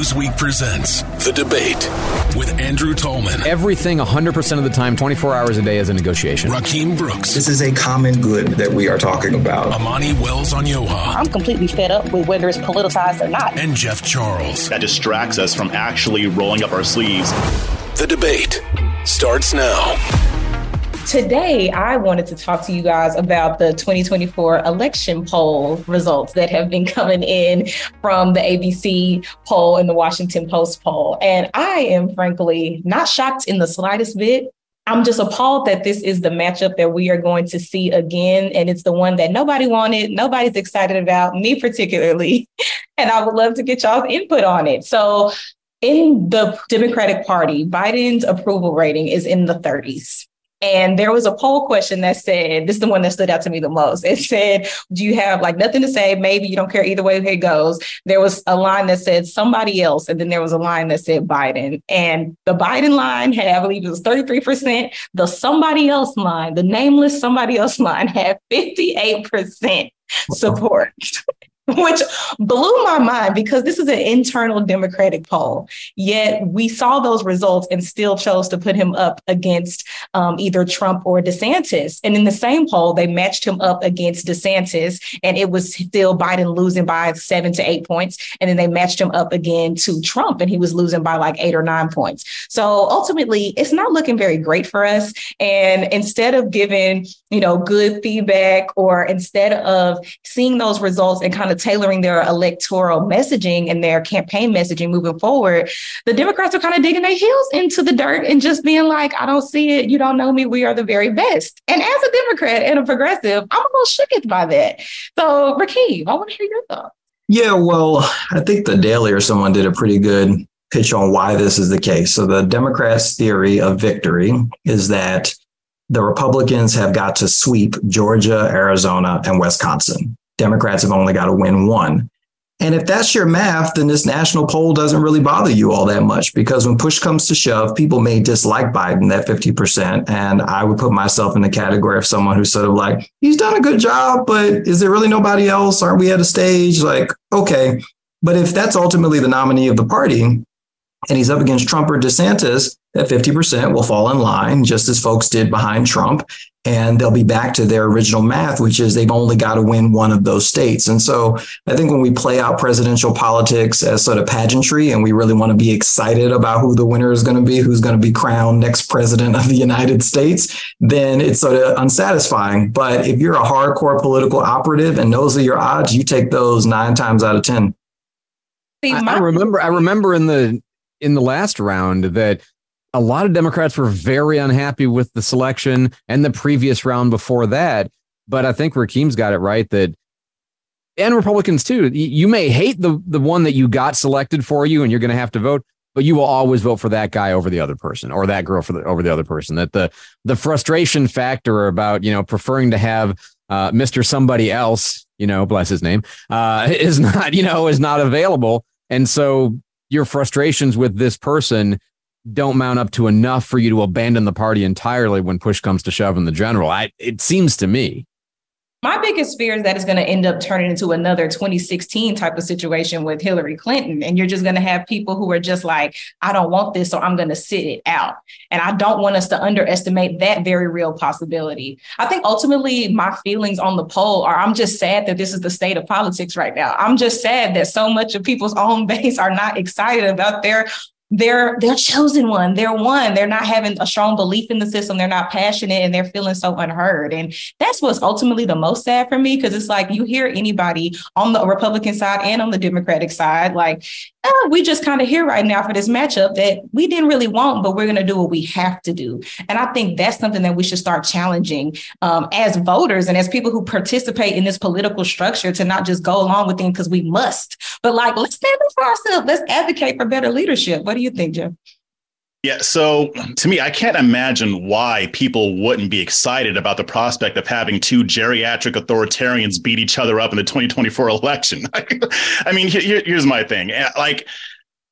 Newsweek presents The Debate with Andrew Tallman, Everything 100% of the time, 24 hours a day is a negotiation. Rakim Brooks, This is a common good that we are talking about. Amani Wells Onyioha, I'm completely fed up with whether it's politicized or not. and Jeff Charles. that distracts us from actually rolling up our sleeves. The Debate starts now. Today, I wanted to talk to you guys about the 2024 election poll results that have been coming in from the ABC poll and the Washington Post poll. And I am frankly not shocked in the slightest bit. I'm just appalled that this is the matchup that we are going to see again. And it's the one that nobody wanted, nobody's excited about, me particularly. And I would love to get y'all's input on it. So, in the Democratic Party, Biden's approval rating is in the 30s. And there was a poll question that said, this is the one that stood out to me the most. It said, Do you have like nothing to say? Maybe you don't care either way it goes. There was a line that said somebody else, and then there was a line that said Biden. And the Biden line had, I believe it was 33%. The somebody else line, the nameless somebody else line had 58% support. Which blew my mind because this is an internal Democratic poll. Yet we saw those results and still chose to put him up against um, either Trump or DeSantis. And in the same poll, they matched him up against DeSantis, and it was still Biden losing by seven to eight points. And then they matched him up again to Trump, and he was losing by like eight or nine points. So ultimately, it's not looking very great for us. And instead of giving, you know, good feedback or instead of seeing those results and kind of tailoring their electoral messaging and their campaign messaging moving forward, the Democrats are kind of digging their heels into the dirt and just being like, I don't see it. You don't know me. We are the very best. And as a Democrat and a progressive, I'm a little shooketh by that. So, Rakim, I want to hear your thoughts. Yeah, well, I think the Daily or someone did a pretty good pitch on why this is the case. So the Democrats' theory of victory is that the Republicans have got to sweep Georgia, Arizona, and Wisconsin. Democrats have only got to win one. And if that's your math, then this national poll doesn't really bother you all that much because when push comes to shove, people may dislike Biden, that 50%. And I would put myself in the category of someone who's sort of like, he's done a good job, but is there really nobody else? Aren't we at a stage? Like, okay. But if that's ultimately the nominee of the party and he's up against Trump or DeSantis, that 50% will fall in line, just as folks did behind Trump. And they'll be back to their original math, which is they've only got to win one of those states. And so I think when we play out presidential politics as sort of pageantry and we really want to be excited about who the winner is going to be, who's going to be crowned next president of the United States, then it's sort of unsatisfying. But if you're a hardcore political operative and those are your odds, you take those nine times out of 10. I, I remember I remember in the in the last round that a lot of Democrats were very unhappy with the selection and the previous round before that. But I think Rakim's got it right that and Republicans too. You may hate the the one that you got selected for you and you're going to have to vote, but you will always vote for that guy over the other person or that girl for the over the other person. That the the frustration factor about, you know, preferring to have uh, Mr. somebody else, you know, bless his name, uh, is not, you know, is not available. And so your frustrations with this person don't mount up to enough for you to abandon the party entirely when push comes to shove in the general. I, it seems to me. My biggest fear is that it's going to end up turning into another 2016 type of situation with Hillary Clinton. And you're just going to have people who are just like, I don't want this, so I'm going to sit it out. And I don't want us to underestimate that very real possibility. I think ultimately my feelings on the poll are I'm just sad that this is the state of politics right now. I'm just sad that so much of people's own base are not excited about their they're they're chosen one. They're one. They're not having a strong belief in the system. They're not passionate and they're feeling so unheard. And that's what's ultimately the most sad for me because it's like you hear anybody on the republican side and on the democratic side like oh, we just kind of here right now for this matchup that we didn't really want but we're going to do what we have to do. And i think that's something that we should start challenging um, as voters and as people who participate in this political structure to not just go along with things because we must but like let's stand up for ourselves. Let's advocate for better leadership. What do you think jeff Yeah. So to me, I can't imagine why people wouldn't be excited about the prospect of having two geriatric authoritarians beat each other up in the 2024 election. I mean, here, here's my thing. Eh, like,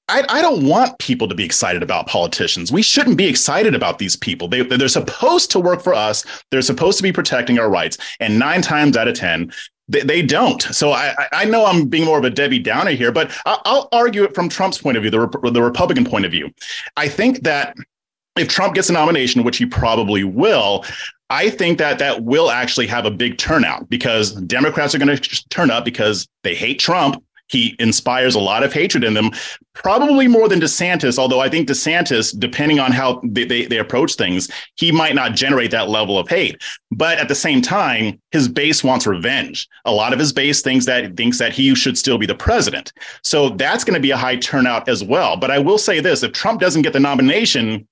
I, I don't want people to be excited about politicians. We shouldn't be excited about these people. They, they're supposed to work for us. They're supposed to be protecting our rights. And nine times out of 10, They, they don't. So I, I know I'm being more of a Debbie Downer here, but I'll, argue it from Trump's point of view, the, the Republican point of view. I think that if Trump gets a nomination, which he probably will, I think that that will actually have a big turnout because Democrats are going to turn up because they hate Trump he inspires a lot of hatred in them, probably more than DeSantis. Although I think DeSantis, depending on how they, they, they, approach things, he might not generate that level of hate. But at the same time, his base wants revenge. A lot of his base thinks that thinks that he should still be the president. So that's going to be a high turnout as well. But I will say this: if Trump doesn't get the nomination,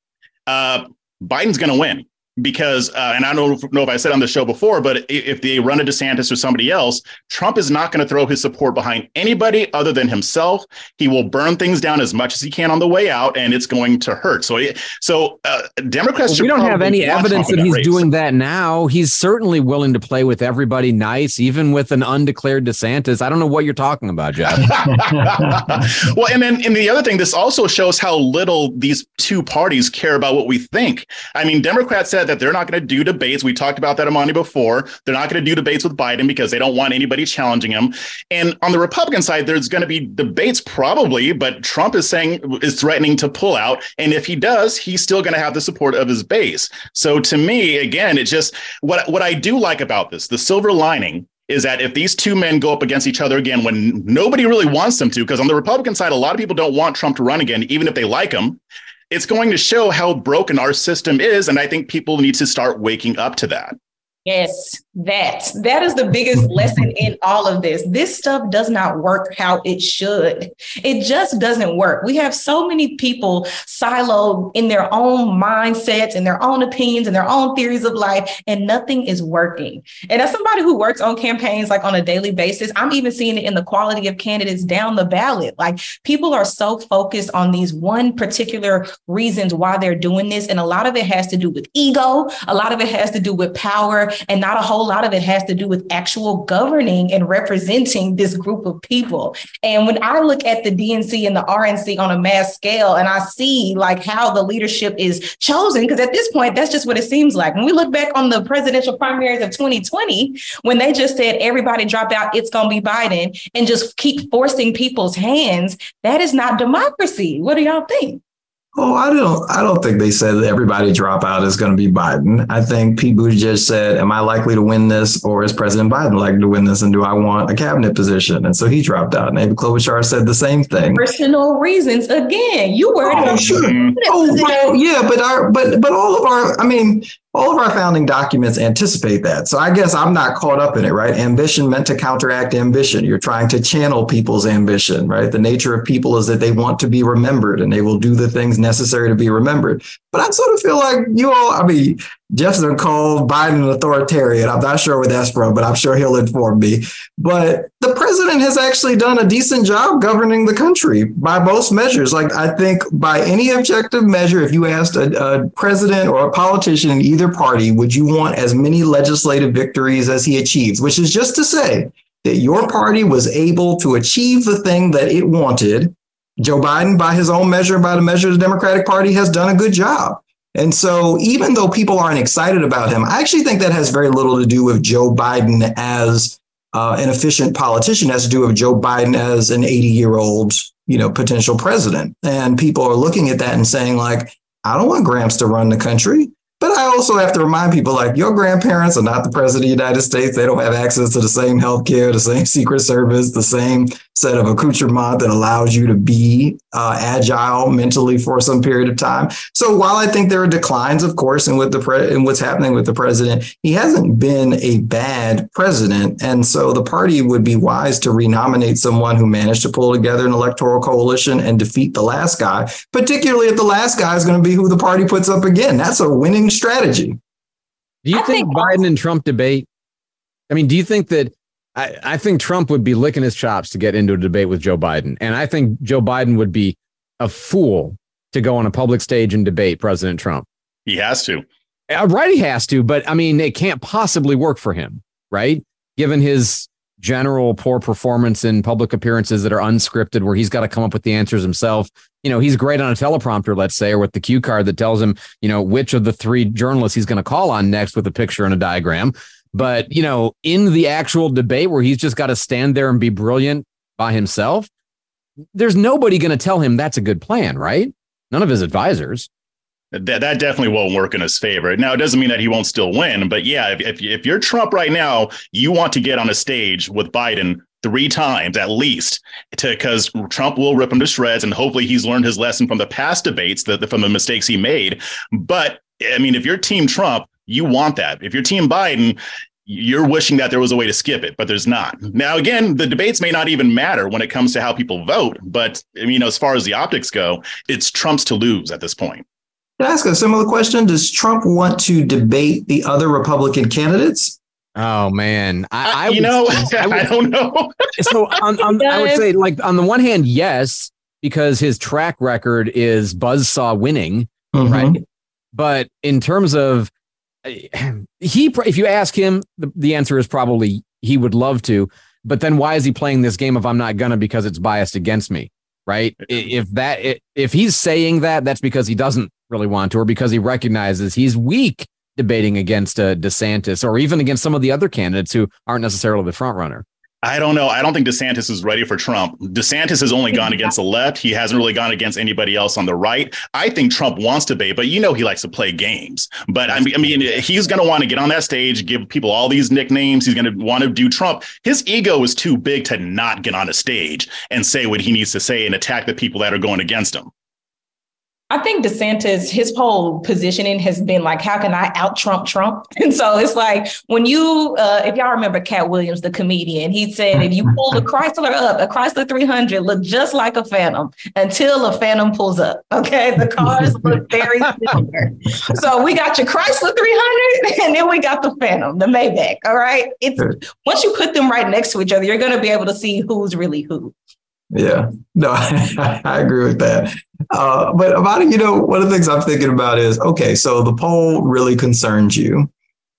uh, Biden's going to win because, uh, and I don't know if I said on the show before, but if they run a DeSantis or somebody else, Trump is not going to throw his support behind anybody other than himself. He will burn things down as much as he can on the way out, and it's going to hurt. So, so uh, Democrats. Well, we don't have any evidence that he's that doing that now. He's certainly willing to play with everybody nice, even with an undeclared DeSantis. I don't know what you're talking about, Jeff. well, and then and the other thing, this also shows how little these two parties care about what we think. I mean, Democrats said that they're not going to do debates. We talked about that, Amani, before. They're not going to do debates with Biden because they don't want anybody challenging him. And on the Republican side, there's going to be debates probably, but Trump is saying, is threatening to pull out. And if he does, he's still going to have the support of his base. So to me, again, it's just what, what I do like about this, the silver lining is that if these two men go up against each other again when nobody really wants them to, because on the Republican side, a lot of people don't want Trump to run again, even if they like him it's going to show how broken our system is. And I think people need to start waking up to that. Yes, that that is the biggest lesson in all of this. This stuff does not work how it should. It just doesn't work. We have so many people siloed in their own mindsets and their own opinions and their own theories of life, and nothing is working. And as somebody who works on campaigns like on a daily basis, I'm even seeing it in the quality of candidates down the ballot. Like people are so focused on these one particular reasons why they're doing this, and a lot of it has to do with ego. A lot of it has to do with power and not a whole lot of it has to do with actual governing and representing this group of people. And when I look at the DNC and the RNC on a mass scale and I see like how the leadership is chosen, because at this point, that's just what it seems like. When we look back on the presidential primaries of 2020, when they just said everybody drop out, it's going to be Biden, and just keep forcing people's hands, that is not democracy. What do y'all think? Oh, I don't. I don't think they said that everybody drop out is going to be Biden. I think Pete Buttigieg said, "Am I likely to win this, or is President Biden likely to win this, and do I want a cabinet position?" And so he dropped out. And Amy Klobuchar said the same thing. Personal reasons. Again, you were. Oh, sure. Oh, well, yeah, but our, but but all of our. I mean, all of our founding documents anticipate that. So I guess I'm not caught up in it, right? Ambition meant to counteract ambition. You're trying to channel people's ambition, right? The nature of people is that they want to be remembered and they will do the things necessary to be remembered. But I sort of feel like you all, I mean, Jefferson called Biden an authoritarian. I'm not sure where that's from, but I'm sure he'll inform me. But the president has actually done a decent job governing the country by most measures. Like, I think by any objective measure, if you asked a, a president or a politician in either party, would you want as many legislative victories as he achieves? Which is just to say that your party was able to achieve the thing that it wanted. Joe Biden, by his own measure, by the measure of the Democratic Party, has done a good job. And so, even though people aren't excited about him, I actually think that has very little to do with Joe Biden as uh, an efficient politician. It has to do with Joe Biden as an 80 year old, you know, potential president. And people are looking at that and saying, like, I don't want Gramps to run the country. But I also have to remind people like your grandparents are not the president of the United States. They don't have access to the same health care, the same Secret Service, the same set of accoutrement that allows you to be uh, agile mentally for some period of time. So while I think there are declines, of course, in what the pre- in what's happening with the president, he hasn't been a bad president, and so the party would be wise to renominate someone who managed to pull together an electoral coalition and defeat the last guy, particularly if the last guy is going to be who the party puts up again. That's a winning strategy. Do you I think, think Biden and Trump debate? I mean, do you think that I, I think Trump would be licking his chops to get into a debate with Joe Biden. And I think Joe Biden would be a fool to go on a public stage and debate President Trump. He has to. Uh, right, he has to, but I mean, it can't possibly work for him, right? Given his general poor performance in public appearances that are unscripted, where he's got to come up with the answers himself. You know, he's great on a teleprompter, let's say, or with the cue card that tells him, you know, which of the three journalists he's going to call on next with a picture and a diagram. But, you know, in the actual debate where he's just got to stand there and be brilliant by himself, there's nobody going to tell him that's a good plan, right? None of his advisors. That, that definitely won't work in his favor. Now, it doesn't mean that he won't still win, but yeah, if, if, if you're Trump right now, you want to get on a stage with Biden three times at least because Trump will rip him to shreds and hopefully he's learned his lesson from the past debates that from the mistakes he made. But I mean, if you're team Trump, you want that. If you're team Biden, you're wishing that there was a way to skip it, but there's not. Now, again, the debates may not even matter when it comes to how people vote, but I mean, as far as the optics go, it's Trump's to lose at this point. Can I ask a similar question? Does Trump want to debate the other Republican candidates? Oh man, I, I you would, know, I, would, I, don't know. so on, on, I would say, like on the one hand, yes, because his track record is buzzsaw winning, mm-hmm. right? But in terms of he, if you ask him, the, the answer is probably he would love to. But then why is he playing this game of I'm not gonna because it's biased against me, right? If that if he's saying that, that's because he doesn't really want to, or because he recognizes he's weak debating against uh, DeSantis or even against some of the other candidates who aren't necessarily the front runner? I don't know. I don't think DeSantis is ready for Trump. DeSantis has only gone against the left. He hasn't really gone against anybody else on the right. I think Trump wants to debate, but you know he likes to play games. But I mean, I mean he's going to want to get on that stage, give people all these nicknames. He's going to want to do Trump. His ego is too big to not get on a stage and say what he needs to say and attack the people that are going against him. I think DeSantis, his whole positioning has been like, how can I out Trump Trump? And so it's like when you, uh, if y'all remember Katt Williams, the comedian, he said, if you pull a Chrysler up, a Chrysler 300 look just like a Phantom until a Phantom pulls up. Okay. The cars look very similar. So we got your Chrysler 300 and then we got the Phantom, the Maybach. All right. It's once you put them right next to each other, you're going to be able to see who's really who. Yeah, no, I, I agree with that. Uh, but about it, you know, one of the things I'm thinking about is okay, so the poll really concerns you.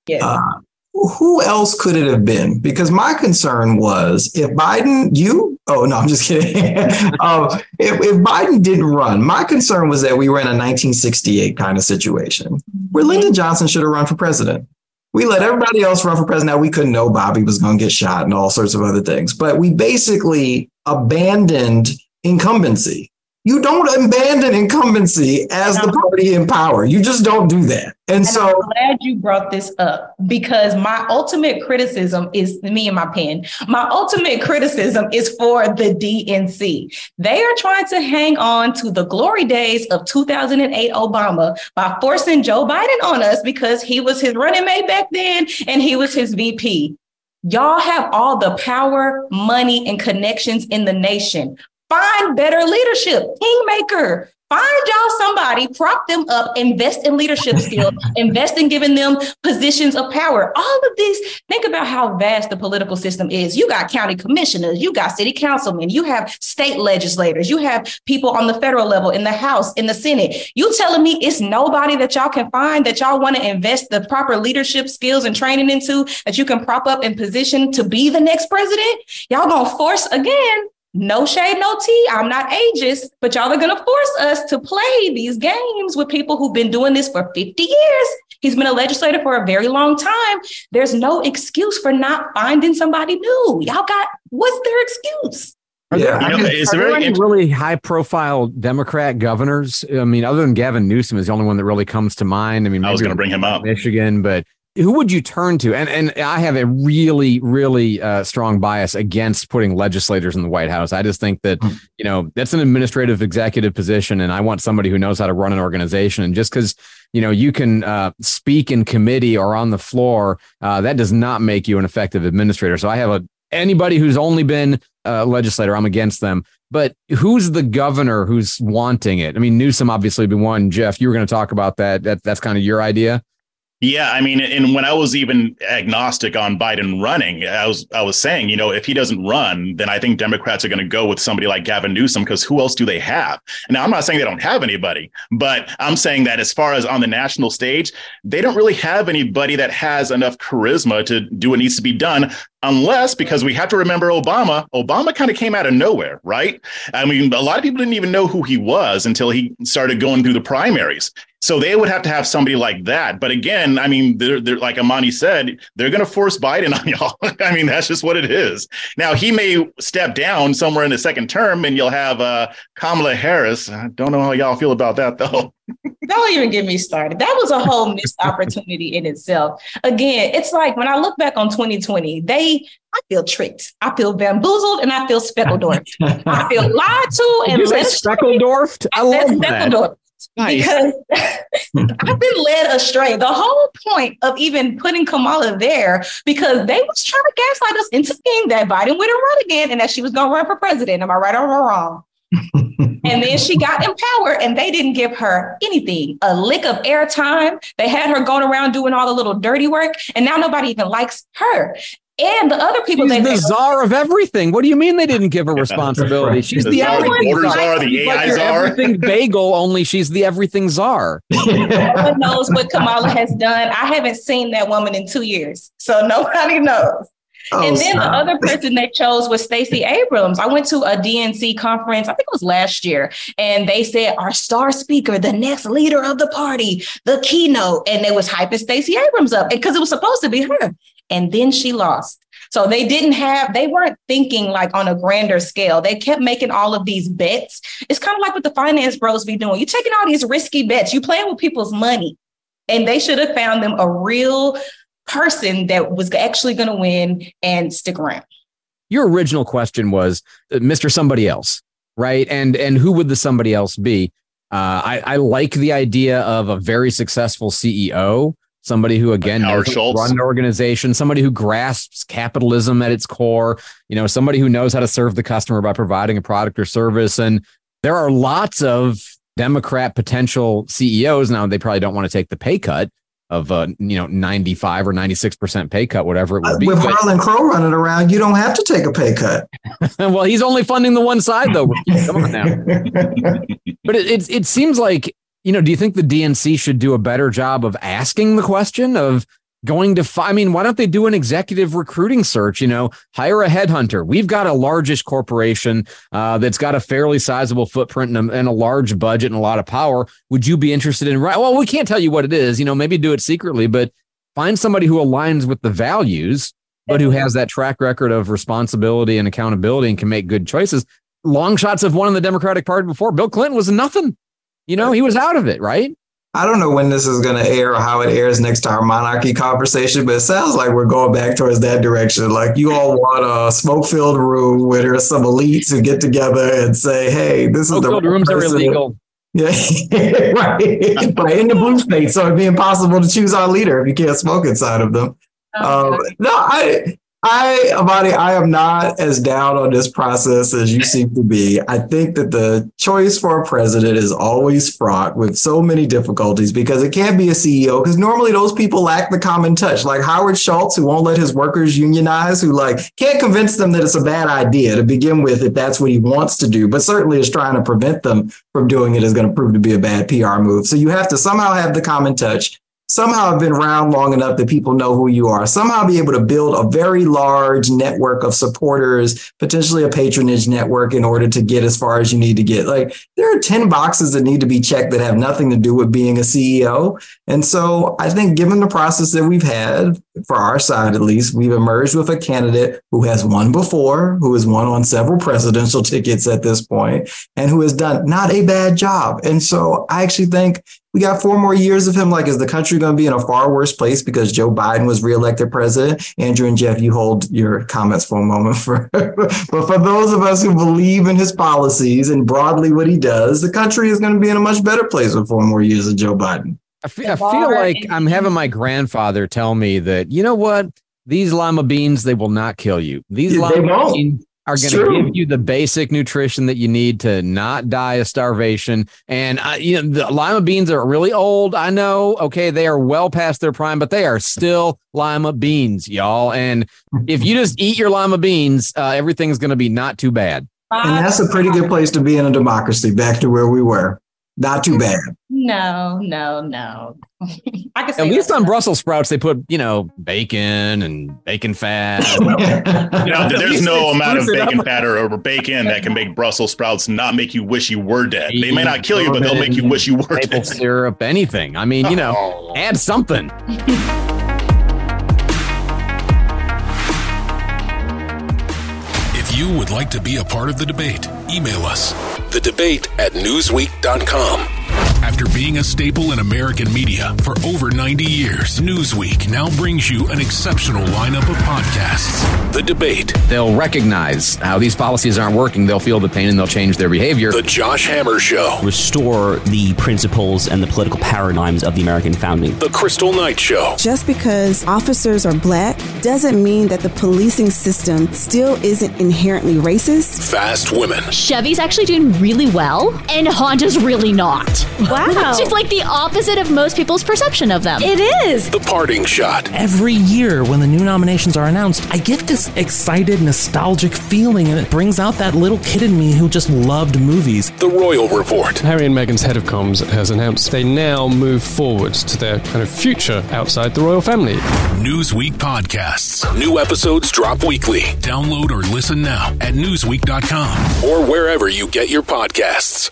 Yeah. Uh, who else could it have been? Because my concern was if Biden, you, oh no, I'm just kidding. um, if, if Biden didn't run, my concern was that we were in a 1968 kind of situation where mm-hmm. Lyndon Johnson should have run for president. We let everybody else run for president. Now we couldn't know Bobby was going to get shot and all sorts of other things, but we basically abandoned incumbency. You don't abandon incumbency as the party in power. You just don't do that. And, and so I'm glad you brought this up because my ultimate criticism is me and my pen. My ultimate criticism is for the DNC. They are trying to hang on to the glory days of 2008 Obama by forcing Joe Biden on us because he was his running mate back then and he was his VP. Y'all have all the power, money, and connections in the nation. Find better leadership, kingmaker. Find y'all somebody, prop them up, invest in leadership skills, invest in giving them positions of power. All of these, think about how vast the political system is. You got county commissioners, you got city councilmen, you have state legislators, you have people on the federal level in the House, in the Senate. You telling me it's nobody that y'all can find that y'all want to invest the proper leadership skills and training into that you can prop up in position to be the next president? Y'all gonna force again no shade, no tea. I'm not ageist, but y'all are going to force us to play these games with people who've been doing this for 50 years. He's been a legislator for a very long time. There's no excuse for not finding somebody new. Y'all got what's their excuse? Are yeah, there, you know, is there, any really high profile Democrat governors? I mean, other than Gavin Newsom is the only one that really comes to mind. I mean, I was going to bring him up, Michigan, but who would you turn to? And and I have a really really uh, strong bias against putting legislators in the White House. I just think that hmm. you know that's an administrative executive position, and I want somebody who knows how to run an organization. And just because you know you can uh, speak in committee or on the floor, uh, that does not make you an effective administrator. So I have a anybody who's only been a legislator, I'm against them. But who's the governor who's wanting it? I mean, Newsom obviously be one. Jeff, you were going to talk about that. That that's kind of your idea. Yeah, I mean, and when I was even agnostic on Biden running, I was I was saying, you know, if he doesn't run, then I think Democrats are going to go with somebody like Gavin Newsom because who else do they have? Now, I'm not saying they don't have anybody, but I'm saying that as far as on the national stage, they don't really have anybody that has enough charisma to do what needs to be done unless because we have to remember Obama, Obama kind of came out of nowhere, right? I mean, a lot of people didn't even know who he was until he started going through the primaries. So they would have to have somebody like that. But again, I mean, they're, they're like Amani said, they're going to force Biden on y'all. I mean, that's just what it is. Now he may step down somewhere in the second term, and you'll have uh, Kamala Harris. I don't know how y'all feel about that though. Don't even get me started. That was a whole missed opportunity in itself. Again, it's like when I look back on 2020, they I feel tricked. I feel bamboozled and I feel speckled I feel lied to and you speckled dwarfed. I, I love that. Nice. Because I've been led astray. The whole point of even putting Kamala there, because they was trying to gaslight us into thinking that Biden wouldn't run again and that she was going to run for president. Am I right or wrong? and then she got in power and they didn't give her anything, a lick of airtime. They had her going around doing all the little dirty work, and now nobody even likes her. And the other people She's the czar of everything. What do you mean they didn't give her responsibility? She's the, the everything czar. czar. The AI czar. Everything bagel. Only she's the everything czar. no one knows what Kamala has done. I haven't seen that woman in two years, so nobody knows. Oh, and then stop. the other person they chose was Stacey Abrams. I went to a DNC conference, I think it was last year, and they said our star speaker, the next leader of the party, the keynote, and they was hyping Stacey Abrams up because it was supposed to be her. And then she lost. So they didn't have, they weren't thinking like on a grander scale. They kept making all of these bets. It's kind of like what the finance bros be doing. You're taking all these risky bets, you're playing with people's money. And they should have found them a real person that was actually going to win and stick around. Your original question was uh, Mr. Somebody Else, right? And and who would the somebody else be? Uh, I, I like the idea of a very successful CEO, somebody who again knows run an organization, somebody who grasps capitalism at its core, you know, somebody who knows how to serve the customer by providing a product or service. And there are lots of Democrat potential CEOs now. They probably don't want to take the pay cut, of a you know 95 or 96 percent pay cut whatever it would be. With but, harlan crow running around you don't have to take a pay cut. Well he's only funding the one side though come on now. But it, it, it seems like you know do you think the dnc should do a better job of asking the question of going to I mean, why don't they do an executive recruiting search? You know, hire a headhunter. We've got a largest corporation uh, that's got a fairly sizable footprint and a, and a, large budget and a lot of power. Would you be interested in? Right? Well, we can't tell you what it is. You know, maybe do it secretly, but find somebody who aligns with the values, but who has that track record of responsibility and accountability and can make good choices. Long shots have won in the Democratic Party before. Bill Clinton was nothing. You know, he was out of it, right? I don't know when this is going to air or how it airs next to our monarchy conversation, but it sounds like we're going back towards that direction. Like you all want a smoke filled room where there's some elites who get together and say, hey, this is the rooms are illegal. Yeah, right. right. In the blue state. So it'd be impossible to choose our leader if you can't smoke inside of them. Oh, um, no, I I, Amani, I am not as down on this process as you seem to be. I think that the choice for a president is always fraught with so many difficulties because it can't be a CEO because normally those people lack the common touch, like Howard Schultz, who won't let his workers unionize, who like can't convince them that it's a bad idea to begin with if that's what he wants to do, but certainly is trying to prevent them from doing it is going to prove to be a bad PR move. So you have to somehow have the common touch somehow have been around long enough that people know who you are, somehow be able to build a very large network of supporters, potentially a patronage network in order to get as far as you need to get. Like there are 10 boxes that need to be checked that have nothing to do with being a CEO. And so I think given the process that we've had, for our side at least, we've emerged with a candidate who has won before, who has won on several presidential tickets at this point, and who has done not a bad job. And so I actually think we got four more years of him. Like, is the country going to be in a far worse place because Joe Biden was reelected president? Andrew and Jeff, you hold your comments for a moment. For but for those of us who believe in his policies and broadly what he does, the country is going to be in a much better place with four more years of Joe Biden. I feel, I feel like I'm having my grandfather tell me that you know what these lima beans they will not kill you. These yeah, lima beans are going to give you the basic nutrition that you need to not die of starvation. And uh, you know, the lima beans are really old. I know. Okay, they are well past their prime, but they are still lima beans, y'all. And if you just eat your lima beans, uh, everything's going to be not too bad. And that's a pretty good place to be in a democracy. Back to where we were. Not too bad. No, no, no. I can At least on Brussels sprouts, they put, you know, bacon and bacon fat. you know, there's no amount of bacon fat or, bacon that can make Brussels sprouts not make you wish you were dead. They may not kill you, but they'll make you wish you were maple dead. syrup, anything. I mean, you know, oh. add something. if you would like to be a part of the debate, email us the debate at newsweek.com. After being a staple in American media for over 90 years, Newsweek now brings you an exceptional lineup of podcasts. The Debate. They'll recognize how these policies aren't working. They'll feel the pain and they'll change their behavior. The Josh Hammer Show. Restore the principles and the political paradigms of the American founding. The Crystal Knight Show. Just because officers are black doesn't mean that the policing system still isn't inherently racist. Fast Women. Chevy's actually doing really well, and Honda's really not. Wow. Which is like the opposite of most people's perception of them. It is. The Parting Shot. Every year when the new nominations are announced, I get this excited, nostalgic feeling, and it brings out that little kid in me who just loved movies. The Royal Report. Harry and Meghan's head of comms has announced they now move forward to their kind of future outside the royal family. Newsweek podcasts. New episodes drop weekly. Download or listen now at newsweek.com or wherever you get your podcasts.